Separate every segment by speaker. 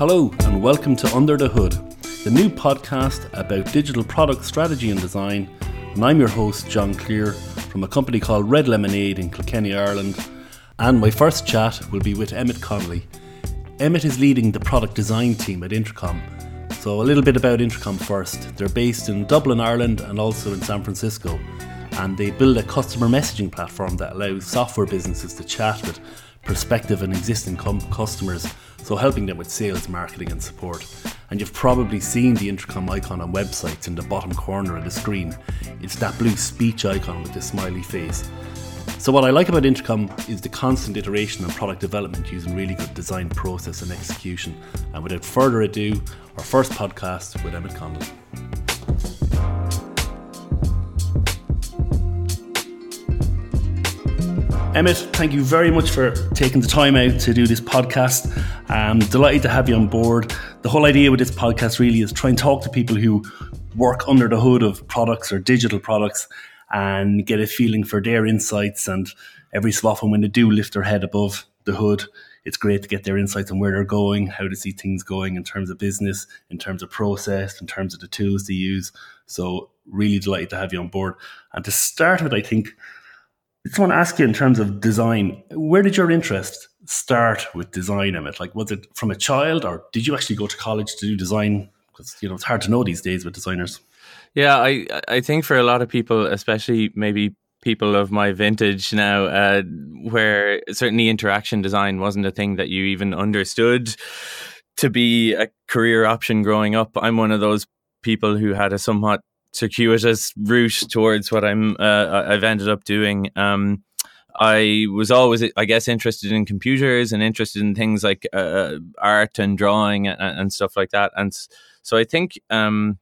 Speaker 1: Hello, and welcome to Under the Hood, the new podcast about digital product strategy and design. And I'm your host, John Clear, from a company called Red Lemonade in Kilkenny, Ireland. And my first chat will be with Emmett Connolly. Emmett is leading the product design team at Intercom. So, a little bit about Intercom first. They're based in Dublin, Ireland, and also in San Francisco. And they build a customer messaging platform that allows software businesses to chat with prospective and existing com- customers, so helping them with sales, marketing, and support. And you've probably seen the intercom icon on websites in the bottom corner of the screen. It's that blue speech icon with the smiley face. So, what I like about Intercom is the constant iteration and product development using really good design process and execution. And without further ado, our first podcast with Emmett Connolly. Emmett, thank you very much for taking the time out to do this podcast. I'm delighted to have you on board. The whole idea with this podcast really is try and talk to people who work under the hood of products or digital products and get a feeling for their insights. And every so often, when they do lift their head above the hood, it's great to get their insights on where they're going, how to see things going in terms of business, in terms of process, in terms of the tools they use. So, really delighted to have you on board. And to start with, I think just want to ask you in terms of design, where did your interest start with design, Emmett? Like, was it from a child, or did you actually go to college to do design? Because you know it's hard to know these days with designers.
Speaker 2: Yeah, I I think for a lot of people, especially maybe people of my vintage now, uh, where certainly interaction design wasn't a thing that you even understood to be a career option growing up. I'm one of those people who had a somewhat circuitous route towards what I'm uh, I've ended up doing. Um, I was always, I guess, interested in computers and interested in things like uh, art and drawing and, and, stuff like that. And so I think um,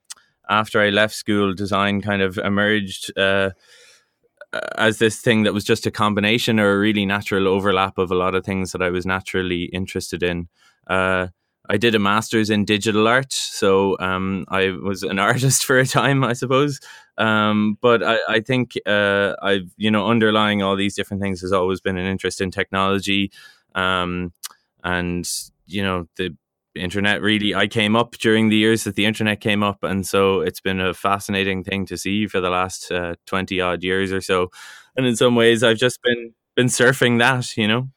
Speaker 2: after I left school, design kind of emerged uh, as this thing that was just a combination or a really natural overlap of a lot of things that I was naturally interested in. Uh, I did a master's in digital art, so um, I was an artist for a time, I suppose. Um, but I, I think uh, I've you know underlying all these different things has always been an interest in technology, um, and you know the internet really I came up during the years that the internet came up and so it's been a fascinating thing to see for the last uh, 20 odd years or so and in some ways I've just been been surfing that you know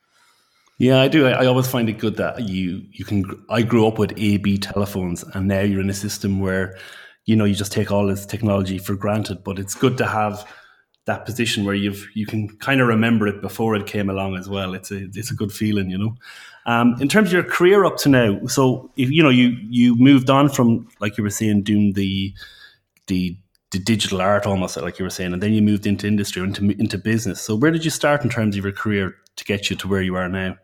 Speaker 1: yeah, I do. I, I, always find it good that you you can. I grew up with AB telephones, and now you're in a system where you know you just take all this technology for granted. But it's good to have that position where you've you can kind of remember it before it came along as well. It's a it's a good feeling, you know. Um, in terms of your career up to now, so if you know you you moved on from like you were saying doing the the the digital art almost like you were saying, and then you moved into industry into into business. So where did you start in terms of your career to get you to where you are now?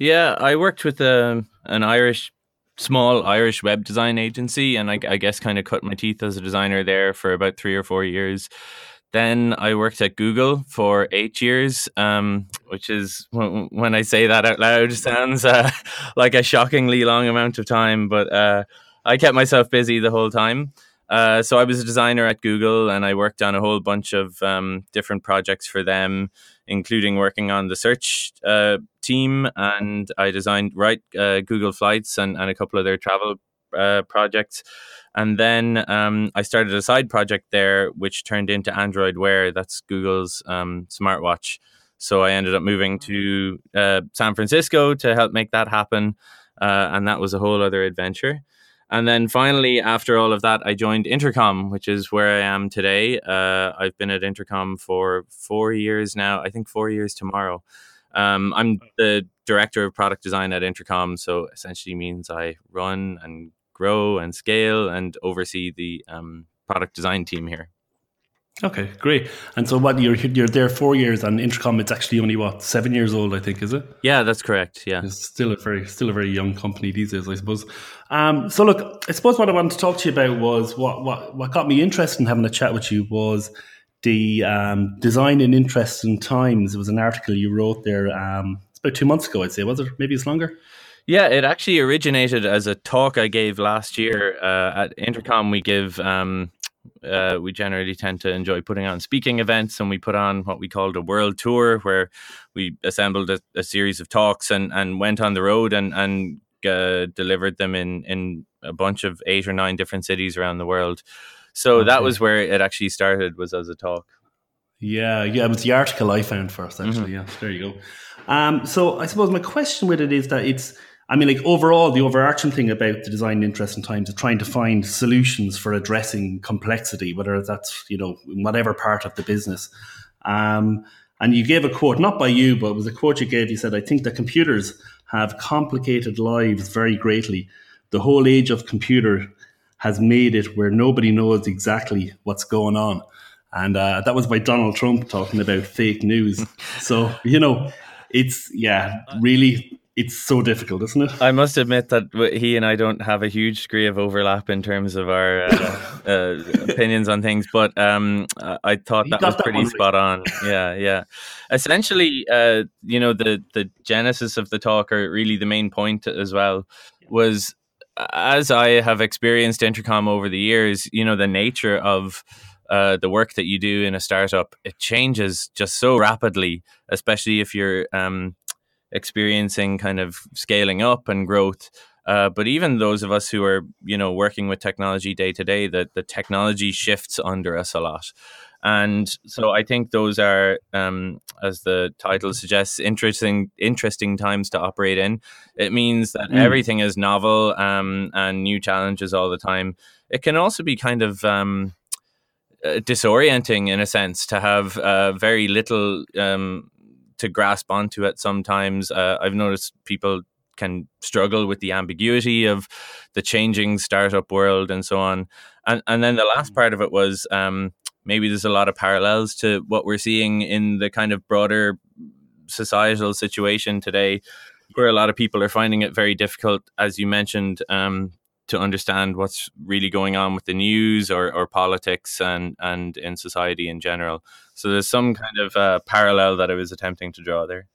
Speaker 2: Yeah, I worked with um, an Irish, small Irish web design agency, and I, I guess kind of cut my teeth as a designer there for about three or four years. Then I worked at Google for eight years, um, which is when I say that out loud sounds uh, like a shockingly long amount of time, but uh, I kept myself busy the whole time. Uh, so I was a designer at Google, and I worked on a whole bunch of um, different projects for them, including working on the search uh, team, and I designed right uh, Google Flights and, and a couple of their travel uh, projects. And then um, I started a side project there, which turned into Android Wear. That's Google's um, smartwatch. So I ended up moving to uh, San Francisco to help make that happen, and that was a whole other adventure. And then finally, after all of that, I joined Intercom, which is where I am today. Uh, I've been at Intercom for four years now. I think four years tomorrow. Um, I'm the director of product design at Intercom, so essentially means I run and grow and scale and oversee the um, product design team here.
Speaker 1: Okay, great. And so, what you're you're there four years, and Intercom it's actually only what seven years old, I think, is it?
Speaker 2: Yeah, that's correct. Yeah,
Speaker 1: it's still a very still a very young company these days, I suppose. Um, so, look, I suppose what I wanted to talk to you about was what what what got me interested in having a chat with you was the um, design in interesting times. It was an article you wrote there. Um, it's about two months ago, I'd say. Was it? Maybe it's longer.
Speaker 2: Yeah, it actually originated as a talk I gave last year uh, at Intercom. We give um, uh, we generally tend to enjoy putting on speaking events, and we put on what we called a world tour, where we assembled a, a series of talks and, and went on the road and, and uh, delivered them in in a bunch of eight or nine different cities around the world. So okay. that was where it actually started. Was as a talk.
Speaker 1: Yeah, yeah, it was the article I found first. Actually, mm-hmm. yeah, there you go. Um, so I suppose my question with it is that it's I mean, like overall, the overarching thing about the design interesting times is trying to find solutions for addressing complexity, whether that's you know whatever part of the business. Um, and you gave a quote, not by you, but it was a quote you gave. You said, "I think that computers have complicated lives very greatly. The whole age of computer has made it where nobody knows exactly what's going on." And uh, that was by Donald Trump talking about fake news. so you know, it's yeah, really it's so difficult, isn't it?
Speaker 2: I must admit that he and I don't have a huge degree of overlap in terms of our uh, uh, opinions on things, but um, I thought that was pretty spot on. Yeah, yeah. Essentially, uh, you know, the the genesis of the talk, or really the main point as well, was as I have experienced intercom over the years. You know, the nature of uh, the work that you do in a startup it changes just so rapidly, especially if you're um, experiencing kind of scaling up and growth. Uh, but even those of us who are, you know, working with technology day to day, that the technology shifts under us a lot. And so I think those are, um, as the title suggests, interesting interesting times to operate in. It means that mm. everything is novel um, and new challenges all the time. It can also be kind of um, uh, disorienting in a sense to have uh, very little um, to grasp onto it sometimes. Uh, I've noticed people can struggle with the ambiguity of the changing startup world and so on. And and then the last part of it was um, maybe there's a lot of parallels to what we're seeing in the kind of broader societal situation today, where a lot of people are finding it very difficult, as you mentioned, um, to understand what's really going on with the news or, or politics and, and in society in general. So there's some kind of uh, parallel that I was attempting to draw there.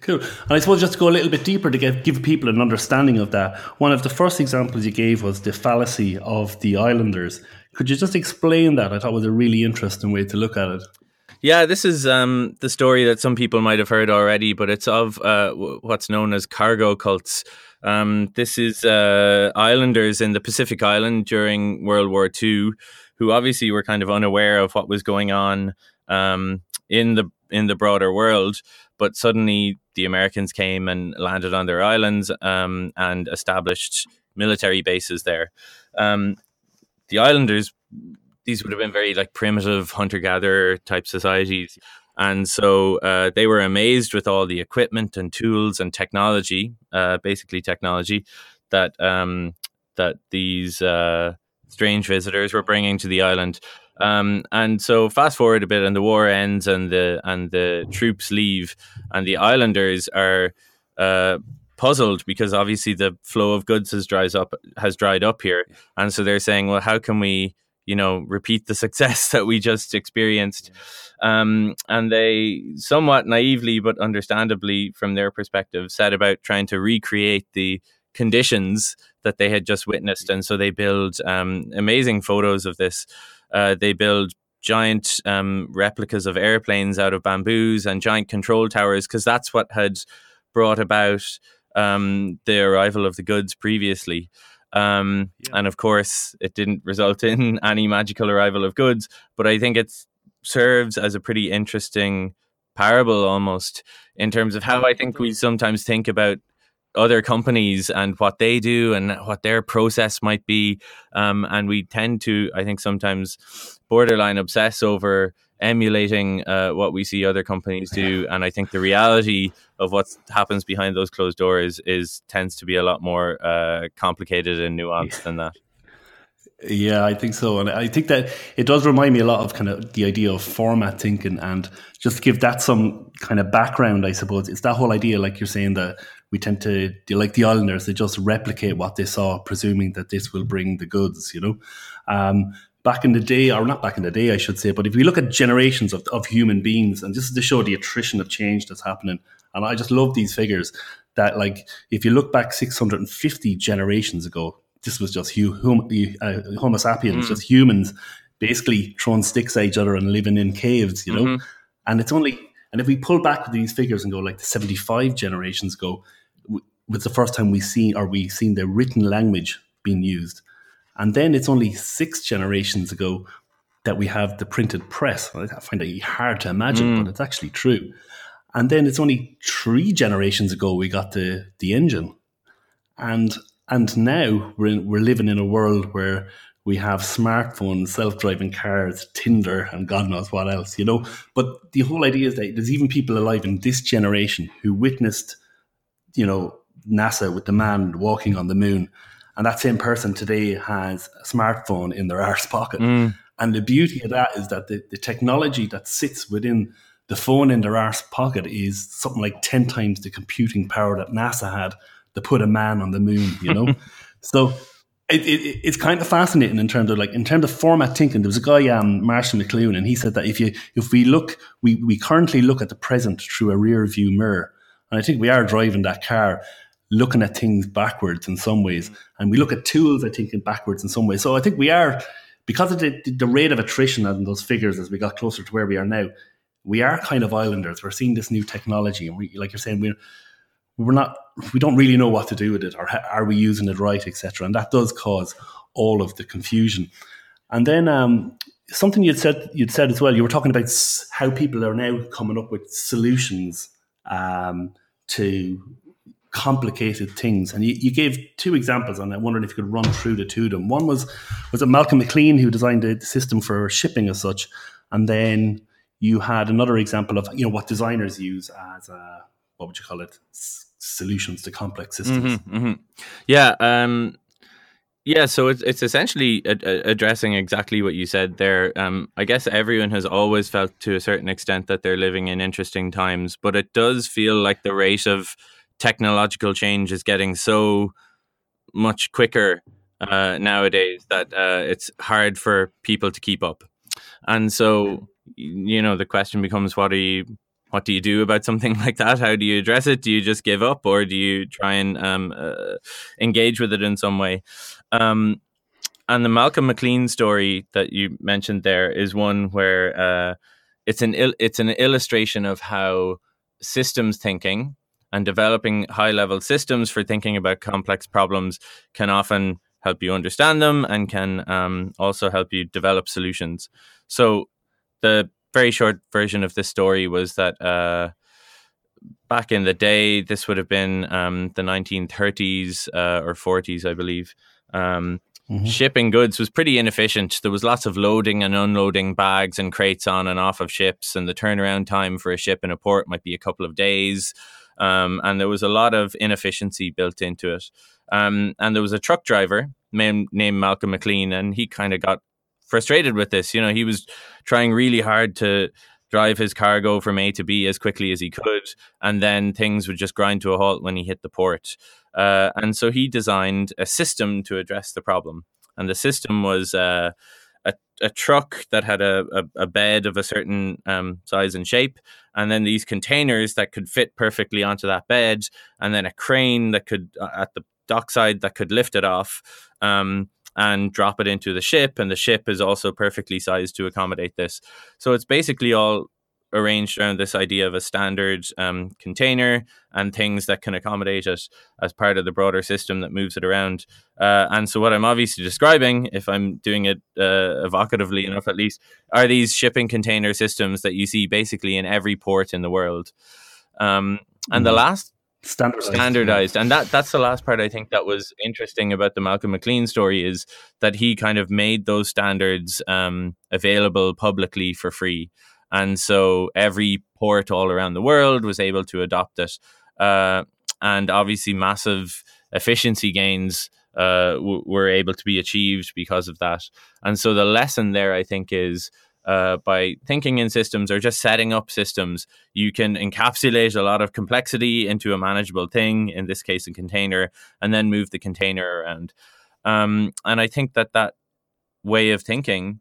Speaker 1: Cool. And I suppose just to go a little bit deeper to give, give people an understanding of that, one of the first examples you gave was the fallacy of the islanders. Could you just explain that? I thought was a really interesting way to look at it.
Speaker 2: Yeah, this is um, the story that some people might have heard already, but it's of uh, what's known as cargo cults. Um, this is uh, islanders in the Pacific Island during World War II, who obviously were kind of unaware of what was going on um, in the in the broader world. But suddenly, the Americans came and landed on their islands um, and established military bases there. Um, the islanders, these would have been very like primitive hunter gatherer type societies. And so uh, they were amazed with all the equipment and tools and technology, uh, basically technology that um, that these uh, strange visitors were bringing to the island. Um, and so fast forward a bit, and the war ends, and the and the troops leave, and the islanders are uh, puzzled because obviously the flow of goods has dries up has dried up here, and so they're saying, well, how can we you know repeat the success that we just experienced um, and they somewhat naively but understandably from their perspective set about trying to recreate the conditions that they had just witnessed. And so they build um, amazing photos of this. Uh, they build giant um, replicas of airplanes out of bamboos and giant control towers because that's what had brought about um, the arrival of the goods previously. Um, yeah. And of course, it didn't result in any magical arrival of goods, but I think it serves as a pretty interesting parable almost in terms of how I think we sometimes think about other companies and what they do and what their process might be. Um, and we tend to, I think, sometimes borderline obsess over emulating uh, what we see other companies do. And I think the reality of what happens behind those closed doors is tends to be a lot more uh, complicated and nuanced than that.
Speaker 1: Yeah, I think so, and I think that it does remind me a lot of kind of the idea of format thinking, and just to give that some kind of background, I suppose it's that whole idea, like you're saying, that we tend to like the islanders, they just replicate what they saw, presuming that this will bring the goods, you know. Um, back in the day, or not back in the day, I should say, but if we look at generations of, of human beings, and this is to show the attrition of change that's happening, and I just love these figures that, like, if you look back 650 generations ago, this was just hum, uh, Homo sapiens, mm. just humans basically throwing sticks at each other and living in caves, you know? Mm-hmm. And it's only, and if we pull back these figures and go like the 75 generations ago, was the first time we seen or we seen the written language being used. And then it's only six generations ago that we have the printed press. I find it hard to imagine, mm. but it's actually true. And then it's only three generations ago we got the the engine, and and now we're in, we're living in a world where we have smartphones, self driving cars, Tinder, and God knows what else, you know. But the whole idea is that there's even people alive in this generation who witnessed, you know, NASA with the man walking on the moon. And that same person today has a smartphone in their arse pocket. Mm. And the beauty of that is that the, the technology that sits within the phone in their arse pocket is something like 10 times the computing power that NASA had to put a man on the moon, you know? so it, it, it's kind of fascinating in terms of like in terms of format thinking. There was a guy, um, Marshall McLuhan, and he said that if you if we look, we we currently look at the present through a rear view mirror, and I think we are driving that car, looking at things backwards in some ways, and we look at tools, I think, in backwards in some ways. So I think we are because of the the rate of attrition and those figures as we got closer to where we are now. We are kind of islanders. We're seeing this new technology, and we, like you're saying, we're we're not we don't really know what to do with it or are we using it right etc and that does cause all of the confusion and then um, something you'd said you'd said as well you were talking about how people are now coming up with solutions um, to complicated things and you, you, gave two examples and i wondered if you could run through the two of them one was was it malcolm mclean who designed the system for shipping as such and then you had another example of you know what designers use as a what would you call it solutions to complex systems.
Speaker 2: Mm-hmm, mm-hmm. Yeah. Um, yeah, so it's it's essentially a, a addressing exactly what you said there. Um, I guess everyone has always felt to a certain extent that they're living in interesting times, but it does feel like the rate of technological change is getting so much quicker uh, nowadays that uh, it's hard for people to keep up. And so, you know, the question becomes, what are you what do you do about something like that? How do you address it? Do you just give up, or do you try and um, uh, engage with it in some way? Um, and the Malcolm McLean story that you mentioned there is one where uh, it's an il- it's an illustration of how systems thinking and developing high level systems for thinking about complex problems can often help you understand them and can um, also help you develop solutions. So the very short version of this story was that uh, back in the day, this would have been um, the 1930s uh, or 40s, I believe. Um, mm-hmm. Shipping goods was pretty inefficient. There was lots of loading and unloading bags and crates on and off of ships, and the turnaround time for a ship in a port might be a couple of days. Um, and there was a lot of inefficiency built into it. Um, and there was a truck driver named, named Malcolm McLean, and he kind of got frustrated with this. You know, he was trying really hard to drive his cargo from A to B as quickly as he could, and then things would just grind to a halt when he hit the port. Uh, and so he designed a system to address the problem. And the system was uh, a, a truck that had a, a, a bed of a certain um, size and shape, and then these containers that could fit perfectly onto that bed, and then a crane that could, uh, at the dockside, that could lift it off. Um, and drop it into the ship. And the ship is also perfectly sized to accommodate this. So it's basically all arranged around this idea of a standard um, container and things that can accommodate it as part of the broader system that moves it around. Uh, and so, what I'm obviously describing, if I'm doing it uh, evocatively enough at least, are these shipping container systems that you see basically in every port in the world. Um, and mm-hmm. the last
Speaker 1: standardized.
Speaker 2: standardized and that that's the last part i think that was interesting about the malcolm mclean story is that he kind of made those standards um, available publicly for free and so every port all around the world was able to adopt it uh, and obviously massive efficiency gains uh, w- were able to be achieved because of that and so the lesson there i think is uh, by thinking in systems or just setting up systems, you can encapsulate a lot of complexity into a manageable thing, in this case, a container, and then move the container around. Um, and I think that that way of thinking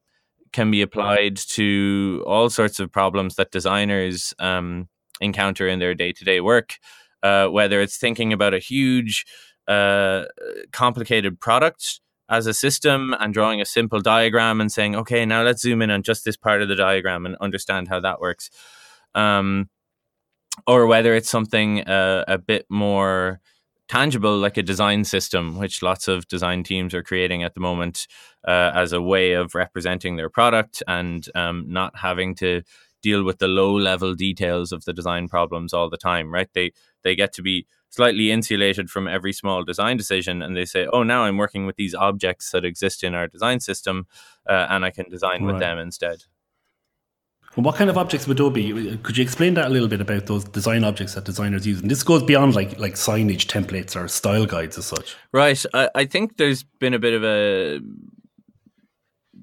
Speaker 2: can be applied to all sorts of problems that designers um, encounter in their day to day work, uh, whether it's thinking about a huge, uh, complicated product as a system and drawing a simple diagram and saying, okay, now let's zoom in on just this part of the diagram and understand how that works. Um, or whether it's something uh, a bit more tangible, like a design system, which lots of design teams are creating at the moment uh, as a way of representing their product and um, not having to deal with the low level details of the design problems all the time. Right? They they get to be slightly insulated from every small design decision and they say oh now i'm working with these objects that exist in our design system uh, and i can design right. with them instead
Speaker 1: and what kind of objects would those be? Could you explain that a little bit about those design objects that designers use? And this goes beyond like like signage templates or style guides as such.
Speaker 2: Right. I, I think there's been a bit of a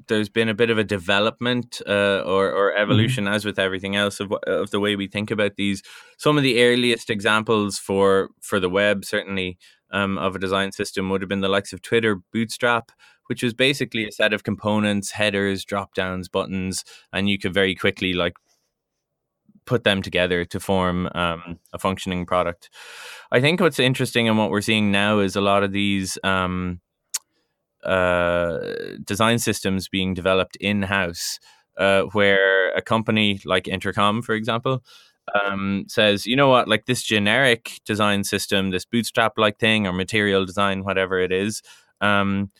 Speaker 2: there's been a bit of a development uh, or, or mm-hmm. evolution, mm-hmm. as with everything else, of, of the way we think about these. Some of the earliest examples for for the web, certainly, um, of a design system would have been the likes of Twitter Bootstrap, which was basically a set of components, headers, drop downs, buttons, and you could very quickly like put them together to form um, a functioning product. I think what's interesting and what we're seeing now is a lot of these um, uh, design systems being developed in house, uh, where a company like Intercom, for example, um, says, you know what, like this generic design system, this bootstrap like thing or material design, whatever it is, um,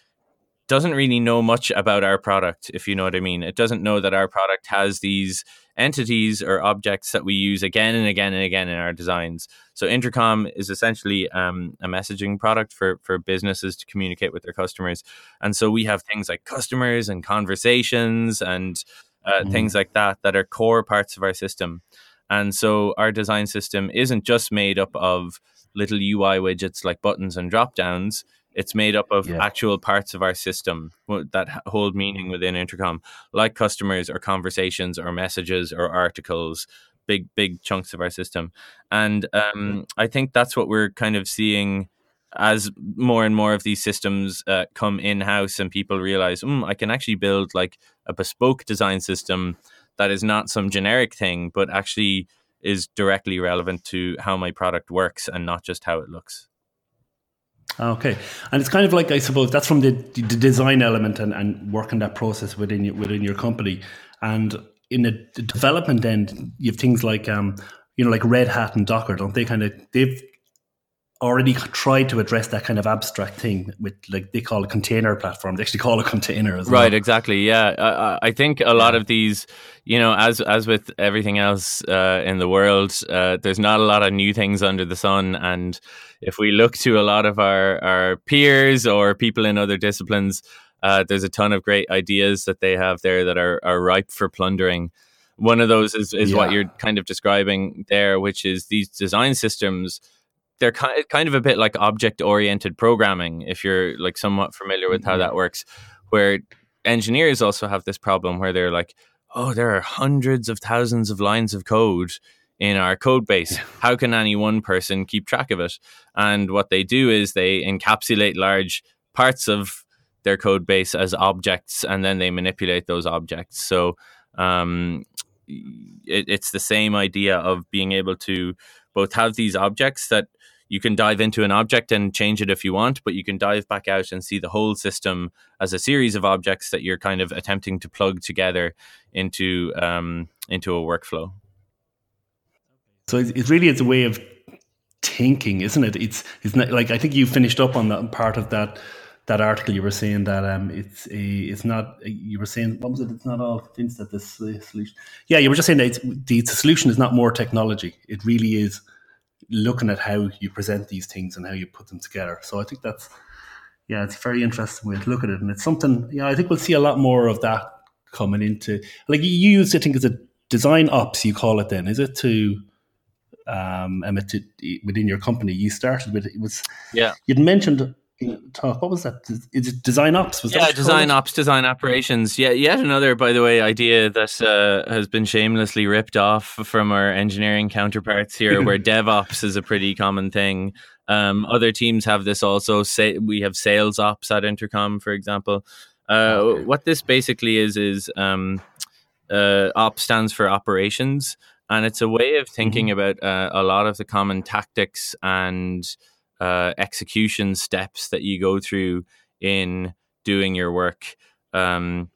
Speaker 2: doesn't really know much about our product, if you know what I mean. It doesn't know that our product has these entities or objects that we use again and again and again in our designs. So Intercom is essentially um, a messaging product for for businesses to communicate with their customers, and so we have things like customers and conversations and uh, mm. things like that that are core parts of our system. And so our design system isn't just made up of little UI widgets like buttons and drop downs. It's made up of yeah. actual parts of our system that hold meaning within Intercom, like customers or conversations or messages or articles, big, big chunks of our system. And um, I think that's what we're kind of seeing as more and more of these systems uh, come in house and people realize, mm, I can actually build like a bespoke design system that is not some generic thing, but actually is directly relevant to how my product works and not just how it looks.
Speaker 1: Okay, and it's kind of like I suppose that's from the, the design element and, and working that process within your, within your company, and in the, the development end, you have things like um, you know like Red Hat and Docker, don't they? Kind of they've already tried to address that kind of abstract thing with like they call a container platform. They actually call a container as
Speaker 2: well. Right, exactly. Yeah, I, I think a lot of these, you know, as as with everything else uh, in the world, uh, there's not a lot of new things under the sun. And if we look to a lot of our our peers or people in other disciplines, uh, there's a ton of great ideas that they have there that are are ripe for plundering. One of those is, is yeah. what you're kind of describing there, which is these design systems they're kind kind of a bit like object oriented programming if you're like somewhat familiar with how mm-hmm. that works where engineers also have this problem where they're like oh there are hundreds of thousands of lines of code in our code base. How can any one person keep track of it? And what they do is they encapsulate large parts of their code base as objects and then they manipulate those objects. So um, it, it's the same idea of being able to both have these objects that you can dive into an object and change it if you want, but you can dive back out and see the whole system as a series of objects that you're kind of attempting to plug together into um, into a workflow.
Speaker 1: So it really is a way of thinking, isn't it? It's it's not like I think you finished up on that part of that that article. You were saying that um, it's a, it's not. You were saying what was it? It's not all convinced that this uh, solution. Yeah, you were just saying that the, the solution is not more technology. It really is looking at how you present these things and how you put them together. So I think that's yeah, it's a very interesting way to look at it, and it's something yeah I think we'll see a lot more of that coming into like you use I think as a design ops you call it then is it to um to, within your company you started with it was
Speaker 2: yeah
Speaker 1: you'd mentioned talk. What was that? Is it design ops? Was
Speaker 2: yeah, design ops, design operations. Yeah, yet another, by the way, idea that uh, has been shamelessly ripped off from our engineering counterparts here, where DevOps is a pretty common thing. Um, other teams have this also. Say we have sales ops at Intercom, for example. Uh, okay. What this basically is is um, uh, ops stands for operations, and it's a way of thinking mm-hmm. about uh, a lot of the common tactics and uh, execution steps that you go through in doing your work. Um,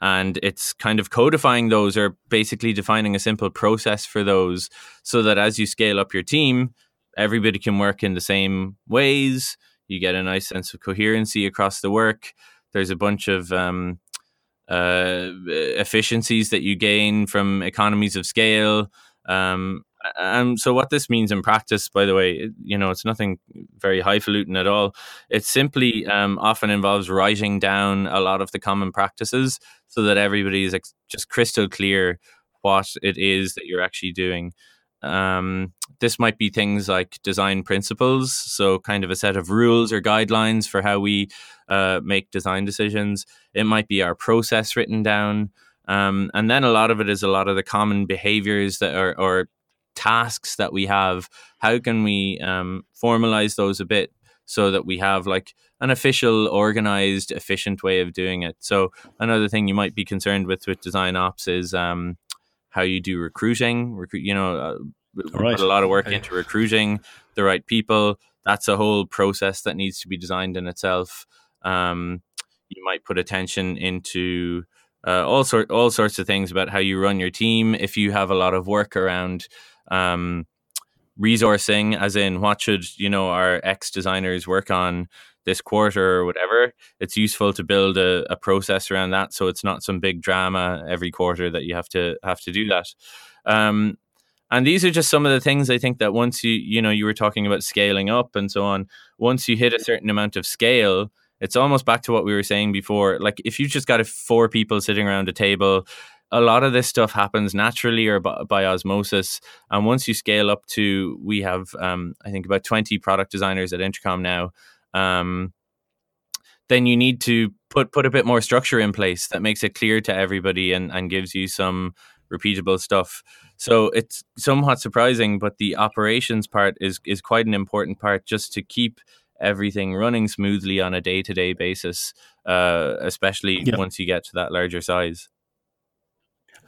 Speaker 2: and it's kind of codifying those or basically defining a simple process for those so that as you scale up your team, everybody can work in the same ways. You get a nice sense of coherency across the work. There's a bunch of um, uh, efficiencies that you gain from economies of scale. Um, and so, what this means in practice, by the way, you know, it's nothing very highfalutin at all. It simply um, often involves writing down a lot of the common practices so that everybody is ex- just crystal clear what it is that you're actually doing. Um, this might be things like design principles, so kind of a set of rules or guidelines for how we uh, make design decisions. It might be our process written down. Um, and then a lot of it is a lot of the common behaviors that are or tasks that we have. How can we um, formalize those a bit so that we have like an official, organized, efficient way of doing it? So another thing you might be concerned with with design ops is um, how you do recruiting. Recruit, you know, uh, right. put a lot of work okay. into recruiting the right people. That's a whole process that needs to be designed in itself. Um, you might put attention into uh, all sort all sorts of things about how you run your team. If you have a lot of work around um, resourcing, as in what should you know our ex designers work on this quarter or whatever, it's useful to build a, a, process around that so it's not some big drama every quarter that you have to have to do that. Um, and these are just some of the things I think that once you you know you were talking about scaling up and so on. Once you hit a certain amount of scale, it's almost back to what we were saying before. Like if you just got four people sitting around a table a lot of this stuff happens naturally or by, by, osmosis. And once you scale up to, we have, um, I think, about 20 product designers at Intercom now um, then you need to put put a bit more structure in place that makes it clear to everybody and, and gives you some repeatable stuff. So it's somewhat surprising, but the operations part is is quite an important part just to keep everything running smoothly on a day to day basis, uh, especially yeah. once you get to that larger size.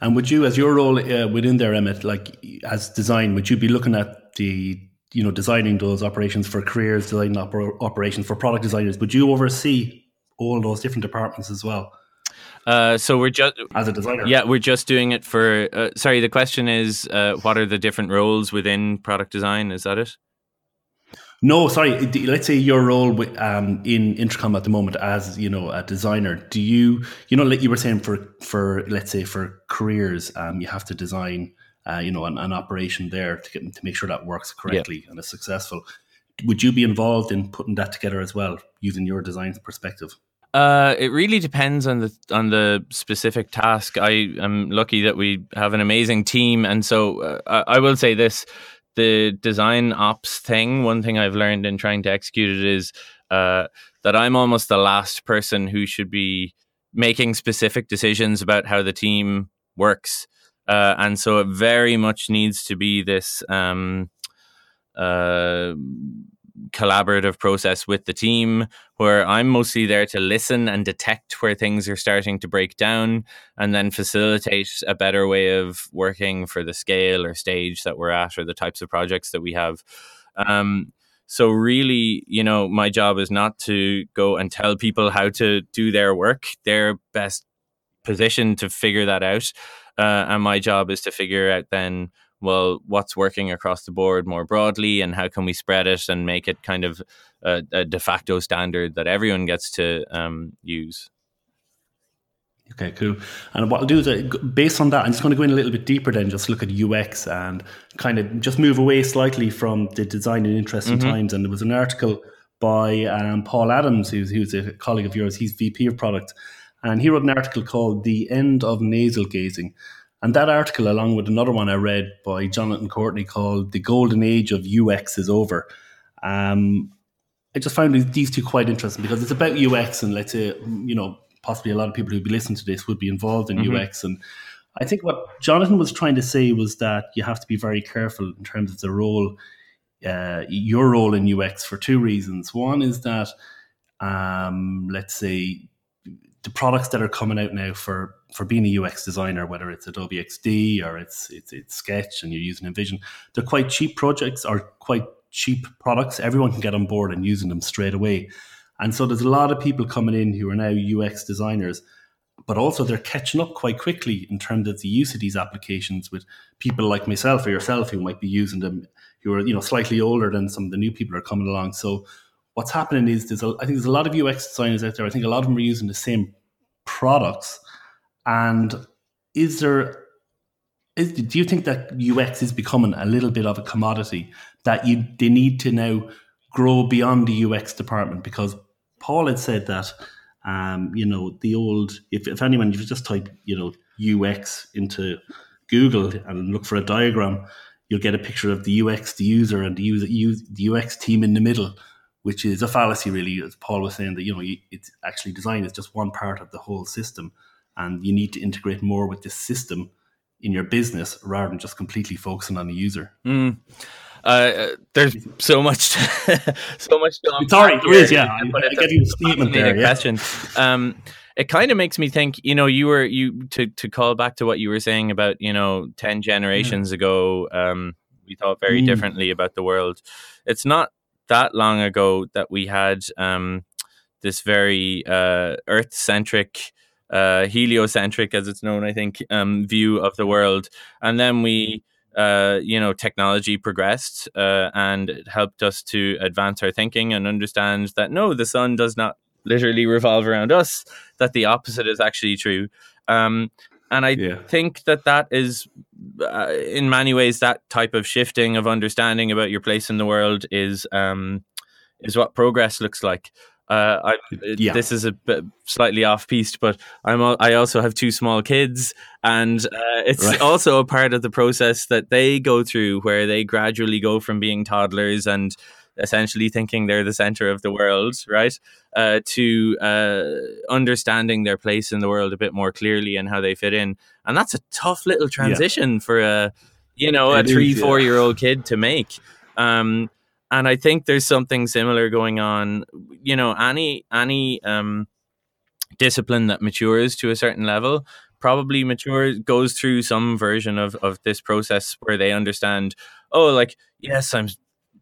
Speaker 1: And would you, as your role uh, within there, Emmett, like as design, would you be looking at the you know designing those operations for careers, designing oper- operations for product designers. Would you oversee all those different departments as well?
Speaker 2: Uh, so we're just
Speaker 1: as a designer.
Speaker 2: Yeah, we're just doing it for. Uh, sorry, the question is, uh, what are the different roles within product design? Is that it?
Speaker 1: No, sorry. Let's say your role with, um, in Intercom at the moment as you know a designer. Do you you know like you were saying for for let's say for careers, um, you have to design uh, you know, an, an, operation there to get to make sure that works correctly yeah. and is successful. Would you be involved in putting that together as well, using your design perspective?
Speaker 2: Uh, it really depends on the on the specific task. I am lucky that we have an amazing team, and so uh, I, I will say this: the design ops thing. One thing I've learned in trying to execute it is uh, that I'm almost the last person who should be making specific decisions about how the team works. Uh, and so it very much needs to be this um, uh, collaborative process with the team where I'm mostly there to listen and detect where things are starting to break down and then facilitate a better way of working for the scale or stage that we're at or the types of projects that we have. Um, so really, you know, my job is not to go and tell people how to do their work. They're best positioned to figure that out. Uh, and my job is to figure out then, well, what's working across the board more broadly and how can we spread it and make it kind of a, a de facto standard that everyone gets to um, use.
Speaker 1: Okay, cool. And what I'll do is, uh, based on that, I'm just going to go in a little bit deeper then, just look at UX and kind of just move away slightly from the design in interesting mm-hmm. times. And there was an article by um, Paul Adams, who's, who's a colleague of yours. He's VP of product. And he wrote an article called The End of Navel Gazing. And that article, along with another one I read by Jonathan Courtney called The Golden Age of UX is Over. Um, I just found these two quite interesting because it's about UX and let's say, you know, possibly a lot of people who'd be listening to this would be involved in mm-hmm. UX. And I think what Jonathan was trying to say was that you have to be very careful in terms of the role, uh, your role in UX for two reasons. One is that, um, let's say, the products that are coming out now for for being a UX designer, whether it's Adobe XD or it's it's, it's Sketch and you're using InVision, they're quite cheap projects or quite cheap products. Everyone can get on board and using them straight away. And so there's a lot of people coming in who are now UX designers, but also they're catching up quite quickly in terms of the use of these applications with people like myself or yourself who might be using them, who are you know slightly older than some of the new people are coming along. So what's happening is there's a, I think there's a lot of UX designers out there. I think a lot of them are using the same products. And is there is, do you think that UX is becoming a little bit of a commodity that you they need to now grow beyond the UX department? Because Paul had said that um, you know the old if, if anyone you just type you know UX into Google and look for a diagram, you'll get a picture of the UX, the user, and the user the UX team in the middle, which is a fallacy, really. As Paul was saying, that you know it's actually design is just one part of the whole system, and you need to integrate more with this system in your business rather than just completely focusing on the user.
Speaker 2: Mm. Uh, there's so much, so much.
Speaker 1: Sorry, there is. Yeah, I, I, I you a statement there.
Speaker 2: Yeah. Question. Um, it kind of makes me think. You know, you were you to to call back to what you were saying about you know ten generations mm. ago. Um, we thought very mm. differently about the world. It's not that long ago that we had um, this very uh, Earth centric uh, heliocentric, as it's known, I think, um, view of the world. And then we, uh, you know, technology progressed uh, and it helped us to advance our thinking and understand that no, the sun does not literally revolve around us, that the opposite is actually true. Um, and I yeah. think that that is, uh, in many ways, that type of shifting of understanding about your place in the world is um, is what progress looks like. Uh, I, yeah. This is a bit slightly off piste, but I'm I also have two small kids, and uh, it's right. also a part of the process that they go through, where they gradually go from being toddlers and essentially thinking they're the center of the world, right, uh, to uh, understanding their place in the world a bit more clearly and how they fit in, and that's a tough little transition yeah. for a you know it a three is, four year old kid to make. Um, and I think there's something similar going on. You know, any any um, discipline that matures to a certain level probably matures goes through some version of of this process where they understand. Oh, like yes, I'm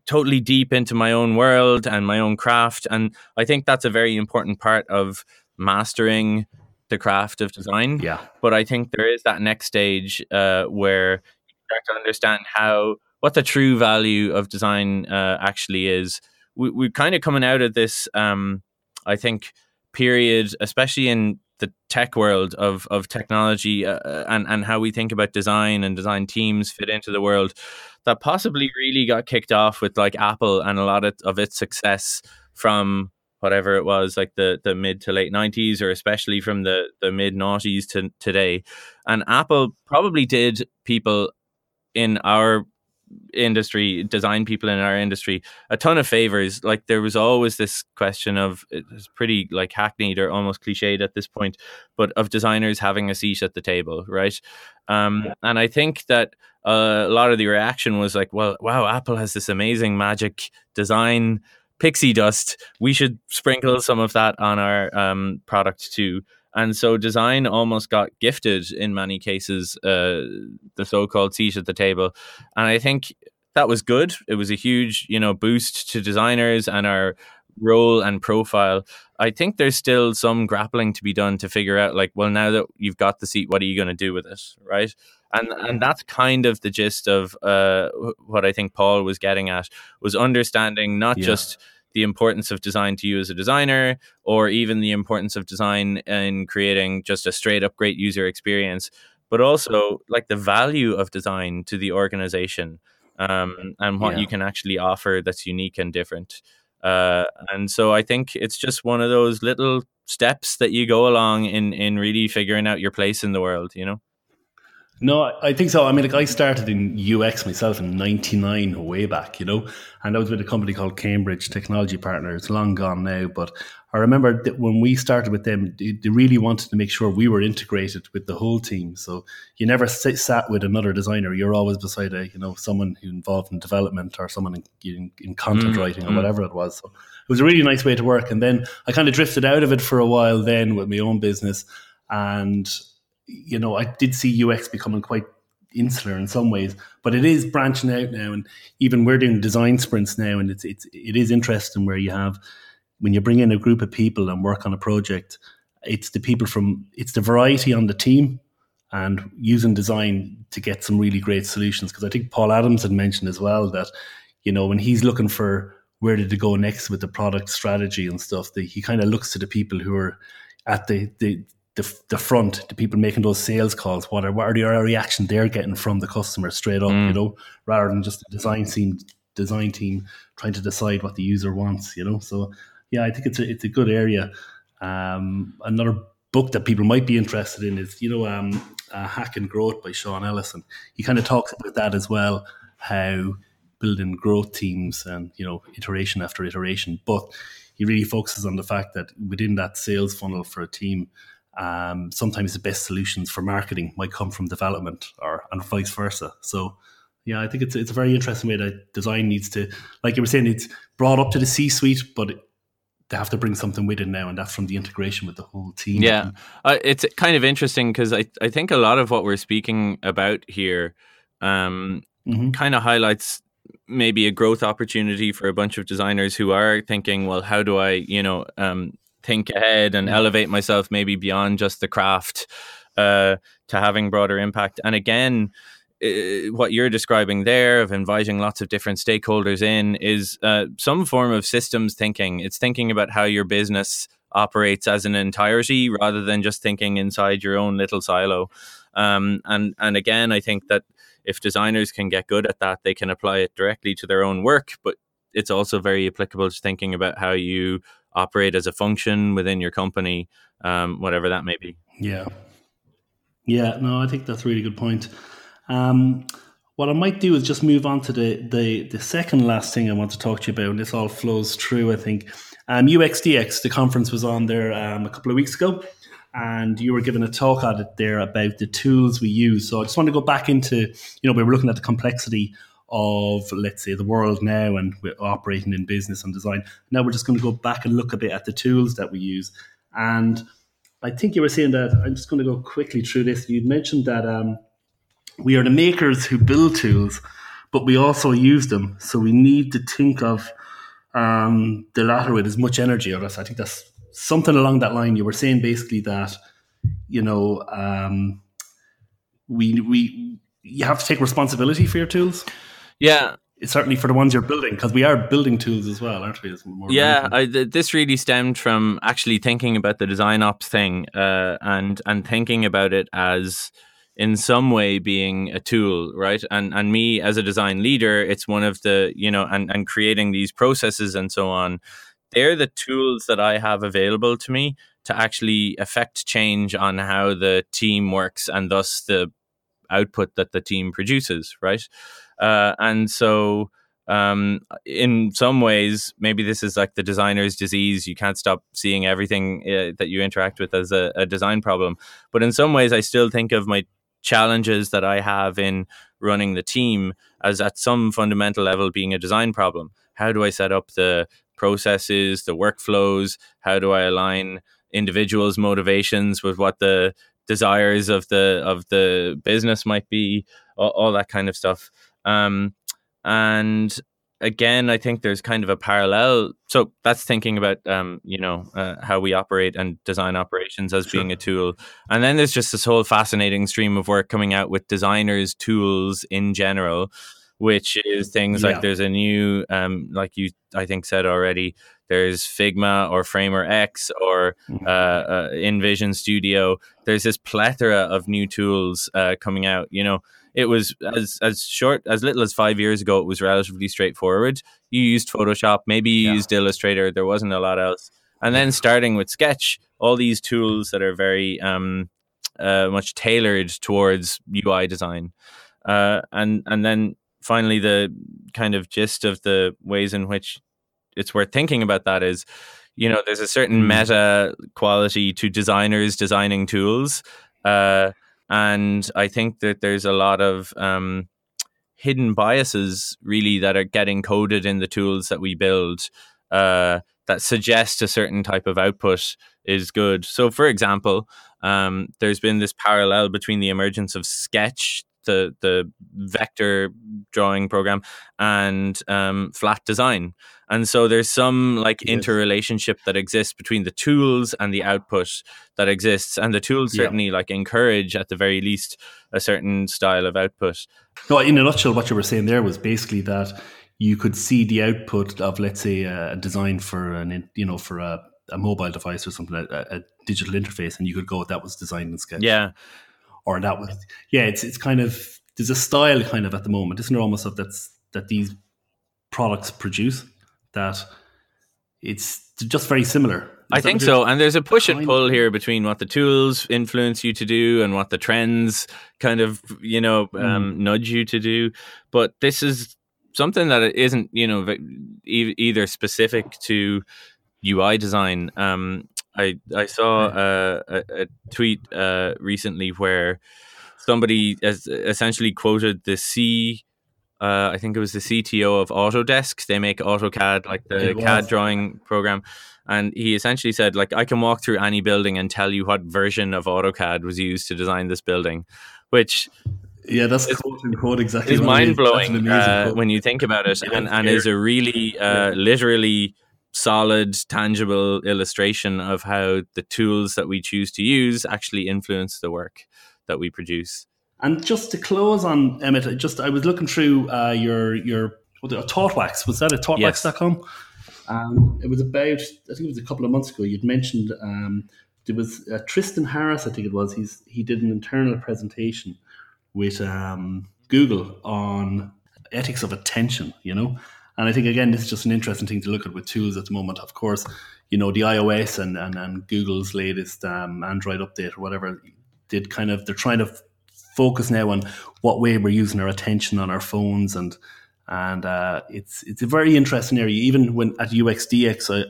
Speaker 2: totally deep into my own world and my own craft, and I think that's a very important part of mastering the craft of design.
Speaker 1: Yeah.
Speaker 2: But I think there is that next stage uh, where you start to understand how what the true value of design uh, actually is. We, we're kind of coming out of this, um, I think, period, especially in the tech world of of technology uh, uh, and and how we think about design and design teams fit into the world that possibly really got kicked off with like Apple and a lot of, of its success from whatever it was like the the mid to late 90s or especially from the the mid noughties to today and Apple probably did people in our industry, design people in our industry, a ton of favors. Like there was always this question of it's pretty like hackneyed or almost cliched at this point, but of designers having a seat at the table, right? Um, and I think that uh, a lot of the reaction was like, well, wow, Apple has this amazing magic design pixie dust. We should sprinkle some of that on our um, product too. And so design almost got gifted in many cases, uh, the so-called seat at the table. And I think that was good. It was a huge, you know, boost to designers and our role and profile. I think there's still some grappling to be done to figure out, like, well, now that you've got the seat, what are you going to do with it, right? And and that's kind of the gist of uh, what I think Paul was getting at was understanding not yeah. just the importance of design to you as a designer, or even the importance of design in creating just a straight up great user experience, but also like the value of design to the organization um, and what yeah. you can actually offer that's unique and different. Uh, and so I think it's just one of those little steps that you go along in in really figuring out your place in the world, you know.
Speaker 1: No, I think so. I mean, like I started in UX myself in '99, way back, you know, and I was with a company called Cambridge Technology Partner. It's long gone now, but I remember that when we started with them, they really wanted to make sure we were integrated with the whole team. So you never sit, sat with another designer; you're always beside a, you know, someone who involved in development or someone in, in, content mm, writing or mm. whatever it was. So it was a really nice way to work. And then I kind of drifted out of it for a while. Then with my own business and you know, I did see UX becoming quite insular in some ways, but it is branching out now, and even we're doing design sprints now, and it's it's it is interesting where you have when you bring in a group of people and work on a project, it's the people from it's the variety on the team, and using design to get some really great solutions. Because I think Paul Adams had mentioned as well that, you know, when he's looking for where did it go next with the product strategy and stuff, the, he kind of looks to the people who are at the, the the, the front, the people making those sales calls, what are what are the reaction they're getting from the customer straight up, mm. you know, rather than just the design team design team trying to decide what the user wants, you know. So yeah, I think it's a it's a good area. Um, another book that people might be interested in is, you know, um, uh, Hacking Growth by Sean Ellison. He kind of talks about that as well, how building growth teams and, you know, iteration after iteration. But he really focuses on the fact that within that sales funnel for a team, um, sometimes the best solutions for marketing might come from development or and vice versa. So yeah, I think it's it's a very interesting way that design needs to, like you were saying, it's brought up to the C suite, but they have to bring something with it now, and that's from the integration with the whole team.
Speaker 2: Yeah, uh, it's kind of interesting because I I think a lot of what we're speaking about here, um, mm-hmm. kind of highlights maybe a growth opportunity for a bunch of designers who are thinking, well, how do I, you know, um, think ahead and elevate myself maybe beyond just the craft uh, to having broader impact. And again, uh, what you're describing there of inviting lots of different stakeholders in is uh, some form of systems thinking. It's thinking about how your business operates as an entirety rather than just thinking inside your own little silo. Um, and and again, I think that if designers can get good at that, they can apply it directly to their own work. But it's also very applicable to thinking about how you operate as a function within your company, um, whatever that may be.
Speaker 1: Yeah. Yeah, no, I think that's a really good point. Um, what I might do is just move on to the, the, the second last thing I want to talk to you about, and this all flows through, I think. Um, UXDX, the conference was on there um, a couple of weeks ago, and you were giving a talk at it there about the tools we use. So I just want to go back into, you know, we were looking at the complexity of, let's say, the world now and we're operating in business and design. Now we're just going to go back and look a bit at the tools that we use. And I think you were saying that, I'm just going to go quickly through this. You mentioned that um, we are the makers who build tools, but we also use them. So we need to think of um, the latter with as much energy or else. I think that's something along that line. You were saying basically that, you know, um, we we you have to take responsibility for your tools.
Speaker 2: Yeah,
Speaker 1: it's certainly for the ones you're building because we are building tools as well, aren't we?
Speaker 2: yeah, I, th- this really stemmed from actually thinking about the design ops thing uh, and and thinking about it as in some way being a tool right? And and me as a design leader it's one of the you know and and creating these processes and so on they're the tools that i have available to me to actually affect change on how the team works and thus the output that the team produces right uh, and so um, in some ways, maybe this is like the designer's disease. You can't stop seeing everything uh, that you interact with as a, a, design problem. But in some ways, I still think of my challenges that I have in running the team as at some fundamental level being a design problem. How do I set up the processes, the workflows? How do I align individuals' motivations with what the desires of the of the business might be? All, all that kind of stuff. Um, and again, I think there's kind of a parallel. So that's thinking about, um, you know, uh, how we operate and design operations as sure. being a tool. And then there's just this whole fascinating stream of work coming out with designers' tools in general, which is things yeah. like there's a new, um, like you, I think, said already, there's Figma or Framer X or mm-hmm. uh, uh, InVision Studio. There's this plethora of new tools uh, coming out, you know it was as as short as little as five years ago. It was relatively straightforward. You used Photoshop, maybe you yeah. used Illustrator. There wasn't a lot else. And then starting with Sketch, all these tools that are very um, uh, much tailored towards UI design, uh, and and then finally the kind of gist of the ways in which it's worth thinking about that is you know there's a certain mm. meta quality to designers designing tools uh, and I think that there's a lot of um, hidden biases really that are getting coded in the tools that we build uh, that suggest a certain type of output is good. So, for example, um, there's been this parallel between the emergence of Sketch the the vector drawing program, and um, flat design. And so there's some like yes. interrelationship that exists between the tools and the output that exists, and the tools certainly yeah. like encourage at the very least a certain style of output.
Speaker 1: No, in a nutshell, what you were saying there was basically that you could see the output of, let's say, a design for an, you know, for a, a mobile device or something, a, a, digital interface, and you could go, that was designed in Sketch.
Speaker 2: Yeah.
Speaker 1: Or that was, yeah, it's it's kind of there's a style kind of at the moment, isn't there? Almost of that's that these products produce that it's just very similar. Is
Speaker 2: I think so. And there's a push and pull here between what the tools influence you to do and what the trends kind of, you know, mm. um, nudge you to do. But this is something that isn't, you know, either specific to UI design. Um, I I saw uh, a, a, tweet uh, recently where somebody has essentially quoted the C. Uh, I think it was the CTO of Autodesk. They make AutoCAD, like the CAD drawing program, and he essentially said, like, I can walk through any building and tell you what version of AutoCAD was used to design this building, which
Speaker 1: yeah, that's it's, quote unquote exactly.
Speaker 2: It's mind blowing uh, when you think about it, and, and is a really uh, literally solid, tangible illustration of how the tools that we choose to use actually influence the work that we produce.
Speaker 1: And just to close on Emmet, just I was looking through uh, your your what, ThoughtWax. Was that at thoughtwax.com? Yes. Um, it was about I think it was a couple of months ago. You'd mentioned um, there was uh, Tristan Harris. I think it was. He's he did an internal presentation with um, Google on ethics of attention. You know, and I think again, this is just an interesting thing to look at with tools at the moment. Of course, you know the iOS and and, and Google's latest um, Android update or whatever did kind of they're trying to f- focus now on what way we're using our attention on our phones and and uh, it's it's a very interesting area. Even when at UXDX, uh,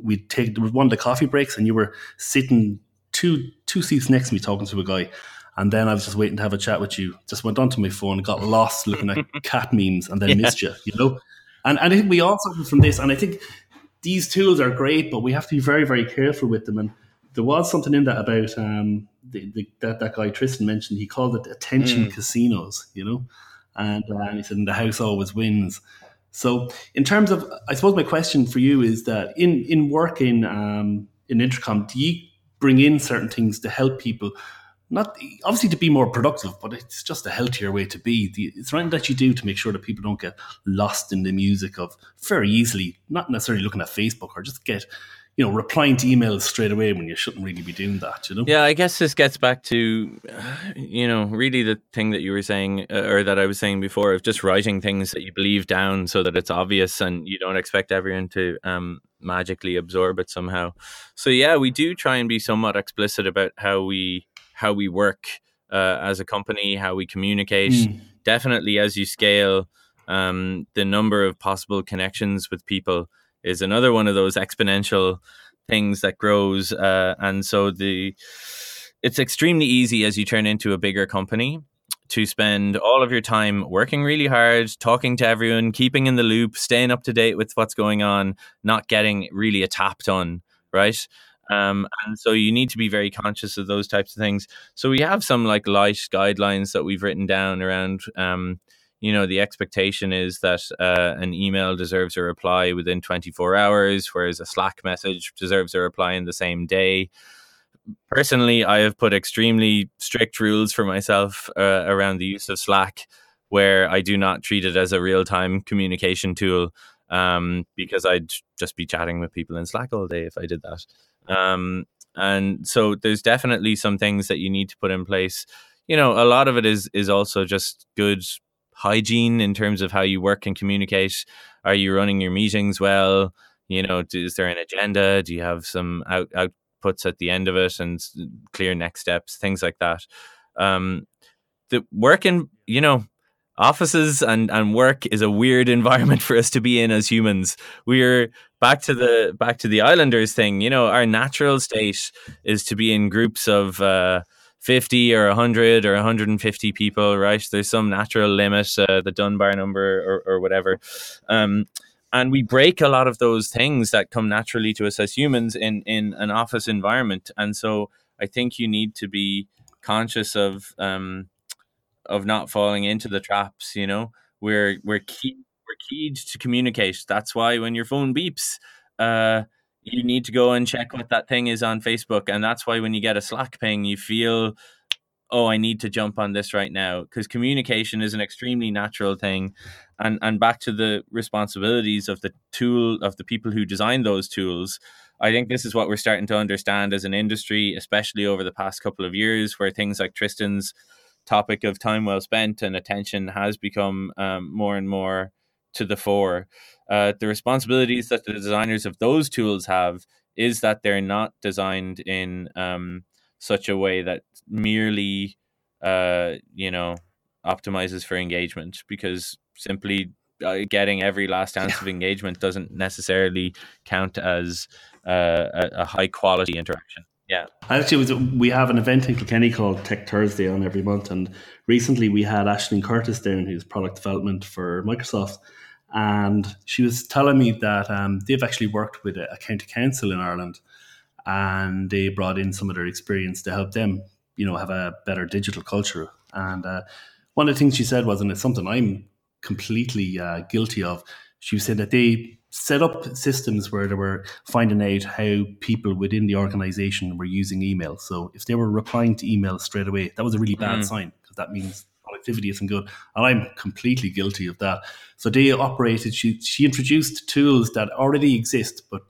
Speaker 1: we take there was one of the coffee breaks, and you were sitting two two seats next to me talking to a guy, and then I was just waiting to have a chat with you. Just went onto my phone, got lost looking at cat memes, and then yeah. missed you. You know, and, and I think we all suffer from this. And I think these tools are great, but we have to be very, very careful with them. And there was something in that about um, the, the, that, that guy Tristan mentioned. He called it attention mm. casinos, you know? And, uh, and he said, the house always wins. So, in terms of, I suppose my question for you is that in, in working um, in Intercom, do you bring in certain things to help people not obviously to be more productive, but it's just a healthier way to be. It's something that you do to make sure that people don't get lost in the music of very easily, not necessarily looking at Facebook or just get, you know, replying to emails straight away when you shouldn't really be doing that, you know?
Speaker 2: Yeah, I guess this gets back to, you know, really the thing that you were saying, uh, or that I was saying before, of just writing things that you believe down so that it's obvious and you don't expect everyone to um, magically absorb it somehow. So, yeah, we do try and be somewhat explicit about how we how we work uh, as a company, how we communicate. Mm. Definitely, as you scale, um, the number of possible connections with people is another one of those exponential things that grows. Uh, and so the it's extremely easy as you turn into a bigger company to spend all of your time working really hard, talking to everyone, keeping in the loop, staying up to date with what's going on, not getting really a tap done, right? Um, and so you need to be very conscious of those types of things. So we have some like light guidelines that we've written down around. Um, you know, the expectation is that uh, an email deserves a reply within 24 hours, whereas a Slack message deserves a reply in the same day. Personally, I have put extremely strict rules for myself uh, around the use of Slack, where I do not treat it as a real time communication tool um, because I'd just be chatting with people in Slack all day if I did that. Um, and so there's definitely some things that you need to put in place. You know, a lot of it is is also just good hygiene in terms of how you work and communicate. Are you running your meetings well? You know, is there an agenda? Do you have some out, outputs at the end of it and clear next steps? Things like that. Um, the working, you know, offices and, and work is a weird environment for us to be in as humans. We're back to the back to the islanders thing. You know, our natural state is to be in groups of uh, 50 or 100 or 150 people, right? There's some natural limit, uh, the Dunbar number or, or whatever. Um, and we break a lot of those things that come naturally to us as humans in, in an office environment. And so I think you need to be conscious of um, of not falling into the traps. You know, we're we're key we're keyed to communicate. That's why when your phone beeps, uh, you need to go and check what that thing is on Facebook, and that's why when you get a Slack ping, you feel oh i need to jump on this right now. Because communication is an extremely natural thing. And and back to the responsibilities of the tool of the people who design those tools i think this is what we're starting to understand as an industry especially over the past couple of years where things like tristan's topic of time well spent and attention has become um, more and more to the fore. Uh, the responsibilities that the designers of those tools have is that they're not designed in um, such a way that merely uh, you know optimizes for engagement because simply uh, getting every last ounce of engagement doesn't necessarily count as uh, a, a, high quality interaction. Yeah,
Speaker 1: actually, we have an event in Kilkenny called Tech Thursday on every month, and recently we had Ashling Curtis down, who's product development for Microsoft, and she was telling me that um, they've actually worked with a, county council in Ireland and they brought in some of their experience to help them, you know, have a better digital culture. And uh, one of the things she said was, and it's something I'm completely uh, guilty of. She said that they set up systems where they were finding out how people within the organization were using email. So if they were replying to email straight away, that was a really bad mm. sign because that means productivity isn't good. And I'm completely guilty of that. So they operated, she, she introduced tools that already exist, but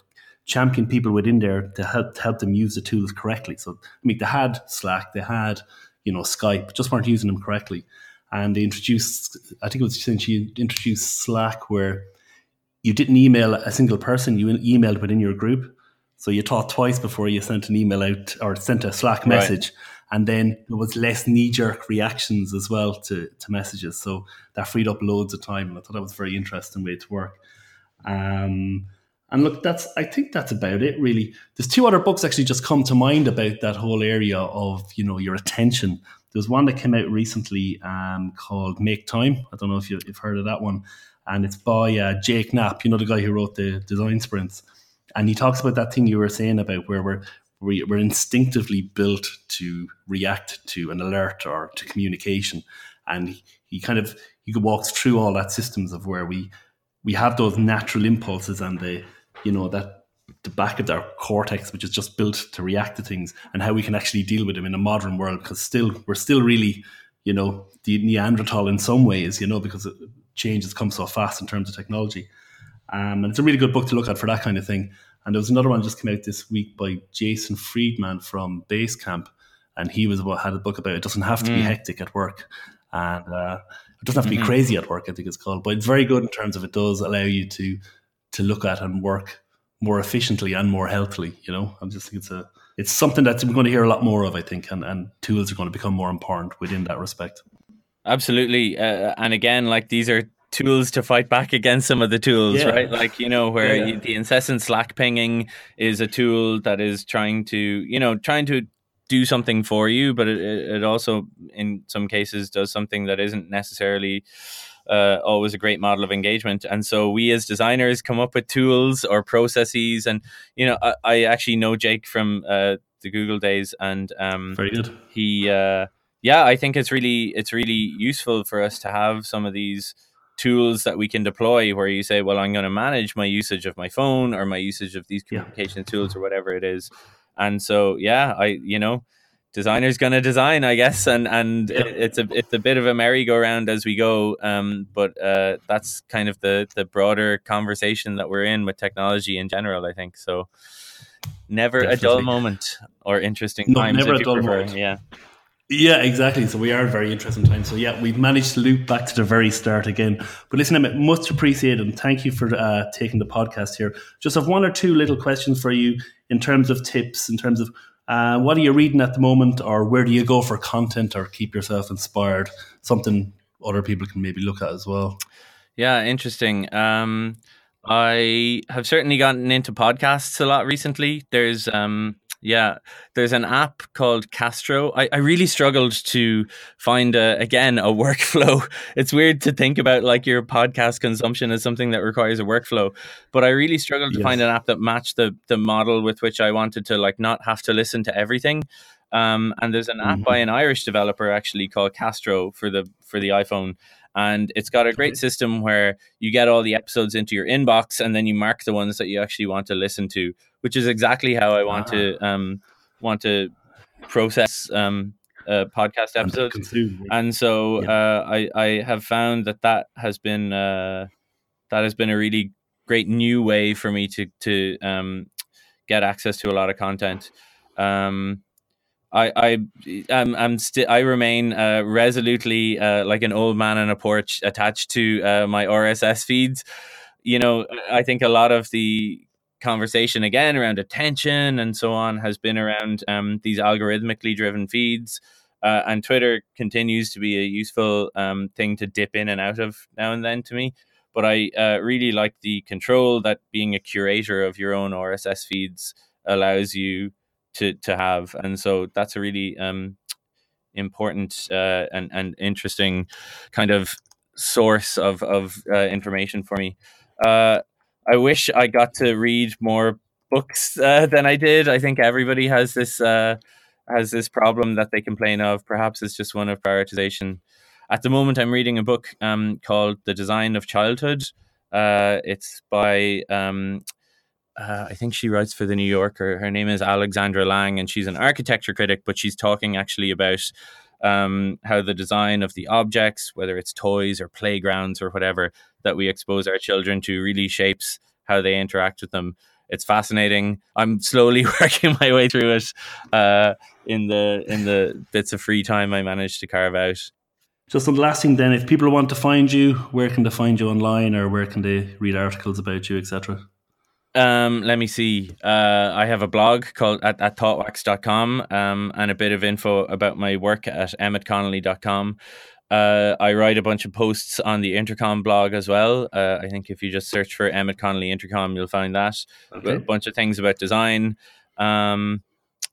Speaker 1: champion people within there to help to help them use the tools correctly. So I mean, they had Slack, they had you know Skype, just weren't using them correctly. And they introduced, I think it was since you introduced Slack, where you didn't email a single person, you emailed within your group. So you thought twice before you sent an email out or sent a Slack message. Right. And then there was less knee jerk reactions as well to, to messages. So that freed up loads of time. And I thought that was a very interesting way to work. Um, and look, that's I think that's about it really. There's two other books actually just come to mind about that whole area of you know your attention. There's one that came out recently um, called Make Time. I don't know if you, have heard of that one, and it's by uh, Jake Knapp. You know the guy who wrote the design sprints, and he talks about that thing you were saying about where we're we're instinctively built to react to an alert or to communication, and he, he kind of he walks through all that systems of where we we have those natural impulses and the you know that the back of our cortex, which is just built to react to things, and how we can actually deal with them in a modern world. Because still, we're still really, you know, the Neanderthal in some ways, you know, because change has come so fast in terms of technology. Um, and it's a really good book to look at for that kind of thing. And there was another one just came out this week by Jason Friedman from Basecamp, and he was about had a book about it doesn't have to mm. be hectic at work, and uh, it doesn't have to be mm-hmm. crazy at work. I think it's called, but it's very good in terms of it does allow you to to look at and work more efficiently and more healthily. You know, I just think it's a it's something that we're going to hear a lot more of. I think, and and tools are going to become more important within that respect.
Speaker 2: Absolutely, uh, and again, like these are tools to fight back against some of the tools, yeah. right? Like you know, where yeah, yeah. the incessant Slack pinging is a tool that is trying to, you know, trying to do something for you, but it, it also, in some cases, does something that isn't necessarily uh, always a great model of engagement. And so we as designers come up with tools or processes. And, you know, I, I actually know Jake from uh, the Google days and um,
Speaker 1: very good.
Speaker 2: He, uh, yeah, I think it's really, it's really useful for us to have some of these tools that we can deploy where you say, well, I'm going to manage my usage of my phone or my usage of these communication yeah. tools or whatever it is. And so, yeah, I, you know, designer's gonna design, I guess, and and yeah. it's a it's a bit of a merry-go-round as we go. Um, but uh, that's kind of the the broader conversation that we're in with technology in general. I think so. Never Definitely. a dull moment or interesting no, times. Never a dull prefer. moment. Yeah.
Speaker 1: Yeah, exactly. So we are very interesting times. So yeah, we've managed to loop back to the very start again. But listen, I'm much appreciated and thank you for uh, taking the podcast here. Just have one or two little questions for you in terms of tips, in terms of uh, what are you reading at the moment, or where do you go for content, or keep yourself inspired? Something other people can maybe look at as well.
Speaker 2: Yeah, interesting. Um, I have certainly gotten into podcasts a lot recently. There's um, yeah, there's an app called Castro. I, I really struggled to find a, again a workflow. It's weird to think about like your podcast consumption as something that requires a workflow, but I really struggled to yes. find an app that matched the the model with which I wanted to like not have to listen to everything. Um, and there's an app mm-hmm. by an Irish developer actually called Castro for the for the iPhone, and it's got a great system where you get all the episodes into your inbox, and then you mark the ones that you actually want to listen to, which is exactly how I want ah. to um, want to process um, uh, podcast episodes. And, and so yeah. uh, I I have found that that has been uh, that has been a really great new way for me to to um, get access to a lot of content. Um, I I I'm, I'm still I remain uh, resolutely uh, like an old man on a porch attached to uh, my RSS feeds. You know, I think a lot of the conversation again around attention and so on has been around um, these algorithmically driven feeds. Uh, and Twitter continues to be a useful um, thing to dip in and out of now and then to me. But I uh, really like the control that being a curator of your own RSS feeds allows you to to have, and so that's a really um, important uh, and and interesting kind of source of of uh, information for me. Uh, I wish I got to read more books uh, than I did. I think everybody has this uh, has this problem that they complain of. Perhaps it's just one of prioritization. At the moment, I'm reading a book um, called The Design of Childhood. Uh, it's by um, uh, I think she writes for the New Yorker. Her name is Alexandra Lange, and she's an architecture critic, but she's talking actually about um, how the design of the objects, whether it's toys or playgrounds or whatever, that we expose our children to really shapes how they interact with them. It's fascinating. I'm slowly working my way through it uh, in the in the bits of free time I managed to carve out.
Speaker 1: Just the last thing, then, if people want to find you, where can they find you online, or where can they read articles about you, etc.
Speaker 2: Um, let me see. Uh, I have a blog called at, at thoughtwax.com um, and a bit of info about my work at emmetconnolly.com. Uh, I write a bunch of posts on the Intercom blog as well. Uh, I think if you just search for Emmet Connolly Intercom, you'll find that. Okay. A bunch of things about design. Um,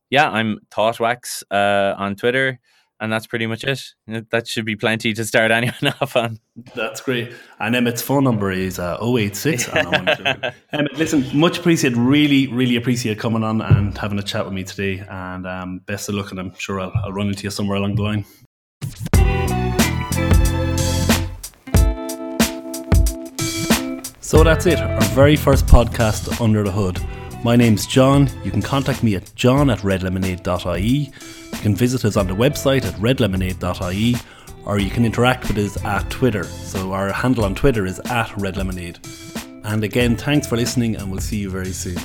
Speaker 2: yeah, I'm Thoughtwax uh, on Twitter and that's pretty much it. That should be plenty to start anyone off on.
Speaker 1: That's great. And Emmet's phone number is uh, 086. Emmet, listen, much appreciated. Really, really appreciate coming on and having a chat with me today. And um, best of luck. And I'm sure I'll, I'll run into you somewhere along the line. So that's it, our very first podcast under the hood. My name's John. You can contact me at john at redlemonade.ie. You can visit us on the website at redlemonade.ie or you can interact with us at Twitter. So our handle on Twitter is at redlemonade. And again, thanks for listening and we'll see you very soon.